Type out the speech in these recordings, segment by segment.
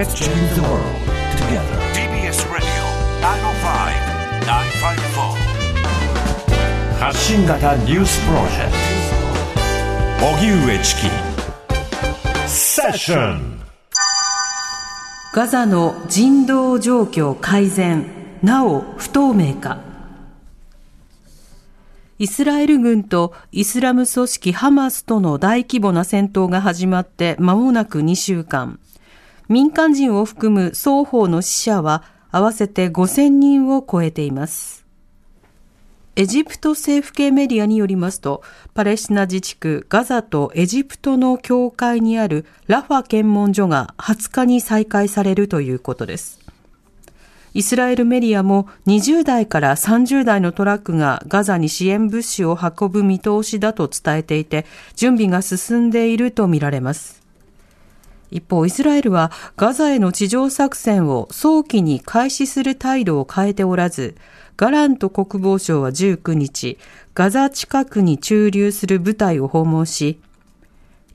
Let's change the world together. TBS Radio 905-954発信型ニュースプロジェクト荻上チキセッションガザの人道状況改善、なお不透明か。イスラエル軍とイスラム組織ハマスとの大規模な戦闘が始まって間もなく2週間。民間人を含む双方の死者は合わせて5000人を超えています。エジプト政府系メディアによりますと、パレスチナ自治区ガザとエジプトの境界にあるラファ検問所が20日に再開されるということです。イスラエルメディアも20代から30代のトラックがガザに支援物資を運ぶ見通しだと伝えていて、準備が進んでいるとみられます。一方、イスラエルはガザへの地上作戦を早期に開始する態度を変えておらず、ガラント国防相は19日、ガザ近くに駐留する部隊を訪問し、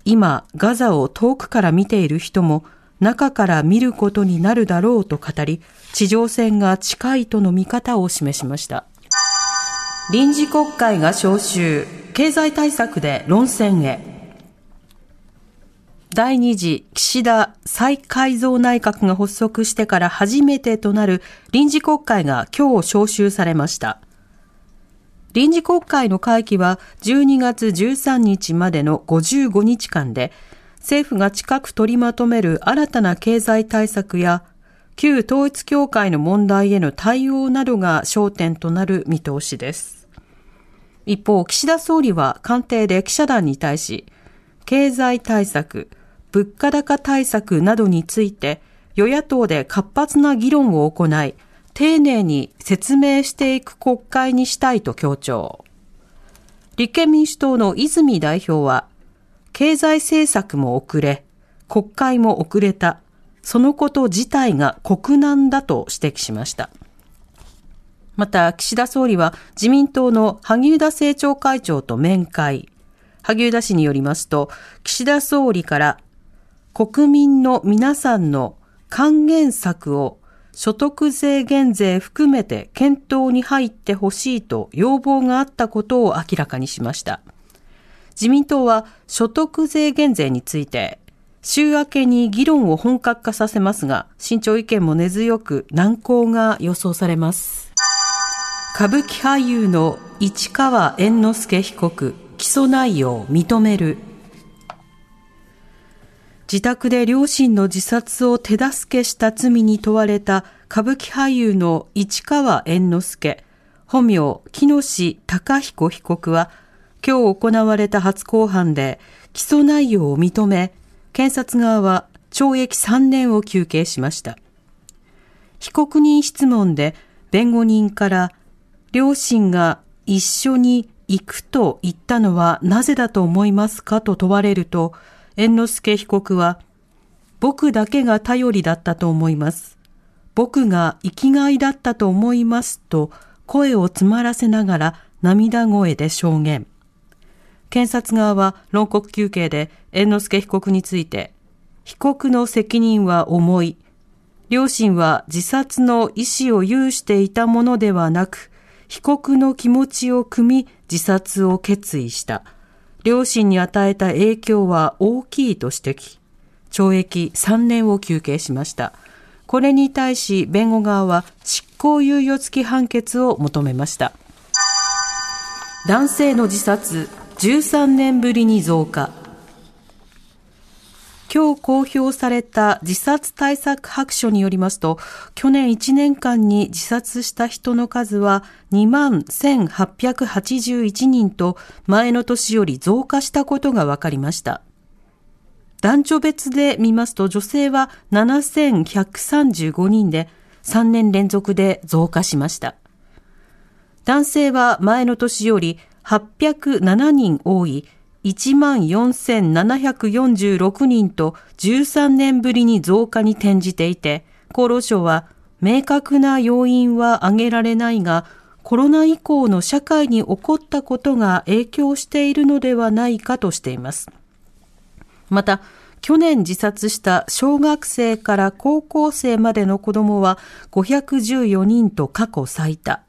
今、ガザを遠くから見ている人も中から見ることになるだろうと語り、地上戦が近いとの見方を示しました。臨時国会が召集、経済対策で論戦へ。第2次岸田再改造内閣が発足してから初めてとなる臨時国会が今日召集されました。臨時国会の会期は12月13日までの55日間で、政府が近く取りまとめる新たな経済対策や、旧統一教会の問題への対応などが焦点となる見通しです。一方、岸田総理は官邸で記者団に対し、経済対策、物価高対策などについて、与野党で活発な議論を行い、丁寧に説明していく国会にしたいと強調。立憲民主党の泉代表は、経済政策も遅れ、国会も遅れた、そのこと自体が国難だと指摘しました。また、岸田総理は自民党の萩生田政調会長と面会。萩生田氏によりますと、岸田総理から国民の皆さんの還元策を所得税減税含めて検討に入ってほしいと要望があったことを明らかにしました。自民党は所得税減税について週明けに議論を本格化させますが、慎重意見も根強く難航が予想されます。歌舞伎俳優の市川猿之助被告、起訴内容認める。自宅で両親の自殺を手助けした罪に問われた歌舞伎俳優の市川猿之助、本名木下隆彦被告は、今日行われた初公判で起訴内容を認め、検察側は懲役3年を求刑しました。被告人質問で弁護人から両親が一緒に行くと言ったのはなぜだと思いますかと問われると、猿之助被告は、僕だけが頼りだったと思います。僕が生きがいだったと思いますと声を詰まらせながら涙声で証言。検察側は論告求刑で猿之助被告について、被告の責任は重い。両親は自殺の意思を有していたものではなく、被告の気持ちを汲み自殺を決意した。両親に与えた影響は大きいと指摘。懲役3年を求刑しました。これに対し弁護側は執行猶予付き判決を求めました。男性の自殺13年ぶりに増加。今日公表された自殺対策白書によりますと、去年1年間に自殺した人の数は2万1881人と前の年より増加したことが分かりました。男女別で見ますと女性は7135人で3年連続で増加しました。男性は前の年より807人多い14,746人と13年ぶりに増加に転じていて、厚労省は明確な要因は挙げられないが、コロナ以降の社会に起こったことが影響しているのではないかとしています。また、去年自殺した小学生から高校生までの子供は514人と過去最多。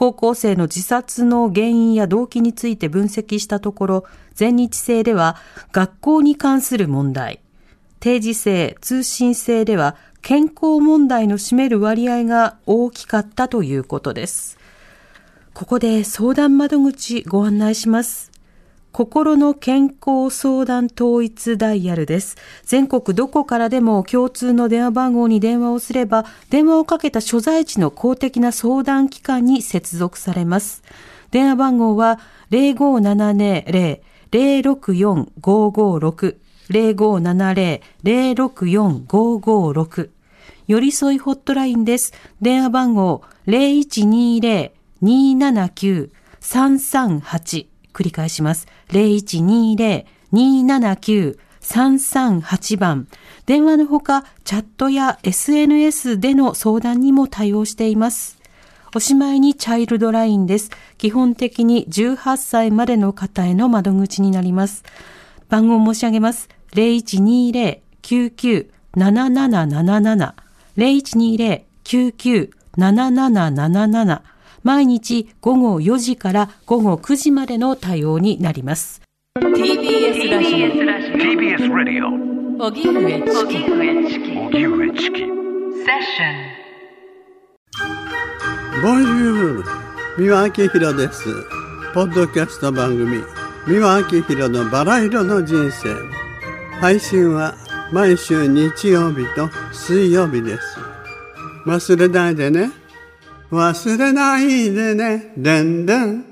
高校生の自殺の原因や動機について分析したところ、全日制では学校に関する問題、定時制、通信制では健康問題の占める割合が大きかったということです。ここで相談窓口ご案内します。心の健康相談統一ダイヤルです。全国どこからでも共通の電話番号に電話をすれば、電話をかけた所在地の公的な相談機関に接続されます。電話番号は0570-064-556 0570-064-556寄り添いホットラインです。電話番号0120-279-338繰り返します。0120-279-338番。電話のほか、チャットや SNS での相談にも対応しています。おしまいにチャイルドラインです。基本的に18歳までの方への窓口になります。番号申し上げます。0120-99-7777 0120-99-7777毎日午後4時から午後9時までの対応になります。TBS ラジオ TBS ラジオ荻上チキ荻上チキセッションボンジュール三輪明宏です。ポッドキャスト番組。三輪明宏のバラ色の人生。配信は毎週日曜日と水曜日です。忘れないでね忘れないでね、でんでん。